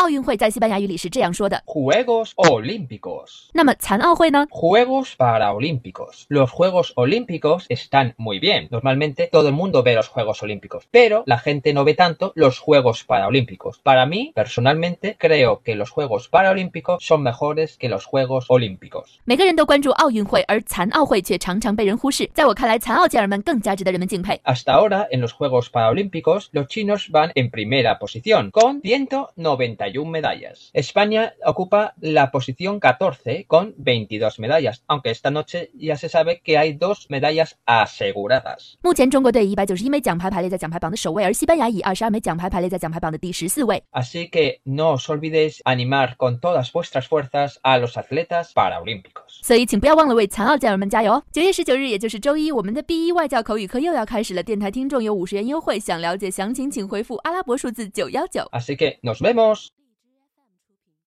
奥运会在西班牙语里是这样说的。 Juegos Olímpicos. 那么残奥会呢？ Juegos Paraolímpicos. Los Juegos Olímpicos están muy bien. Normalmente todo el mundo ve los Juegos Olímpicos, pero la gente no ve tanto los Juegos Paraolímpicos. Para mí, personalmente, creo que los Juegos Paraolímpicos son mejores que los Juegos Olímpicos. 每个人都关注奥运会，而残奥会却常常被人忽视。在我看来，残奥健儿们更加值得人们敬佩。 Hasta ahora, en los Juegos Paraolímpicos, los chinos van en primera posición, con 191 medallas. España ocupa la posición 14, con 22 medallas, aunque esta noche ya se sabe que hay dos medallas aseguradas. 目前中国队以一百九十一枚奖牌排列在奖牌榜的首位，而西班牙以二十二枚奖牌排列在奖牌榜的第十四位。 Así que no os olvidéis animar con todas vuestras fuerzas a los atletas paraolímpicos. 所以，请不要忘了为残奥健儿们加油哦！九月十九日，也就是周一，我们的 B 一外教口语课又要开始了。电台听众有五十元优惠，想了解详情请回复阿拉伯数字九幺九。 Así que nos vemos.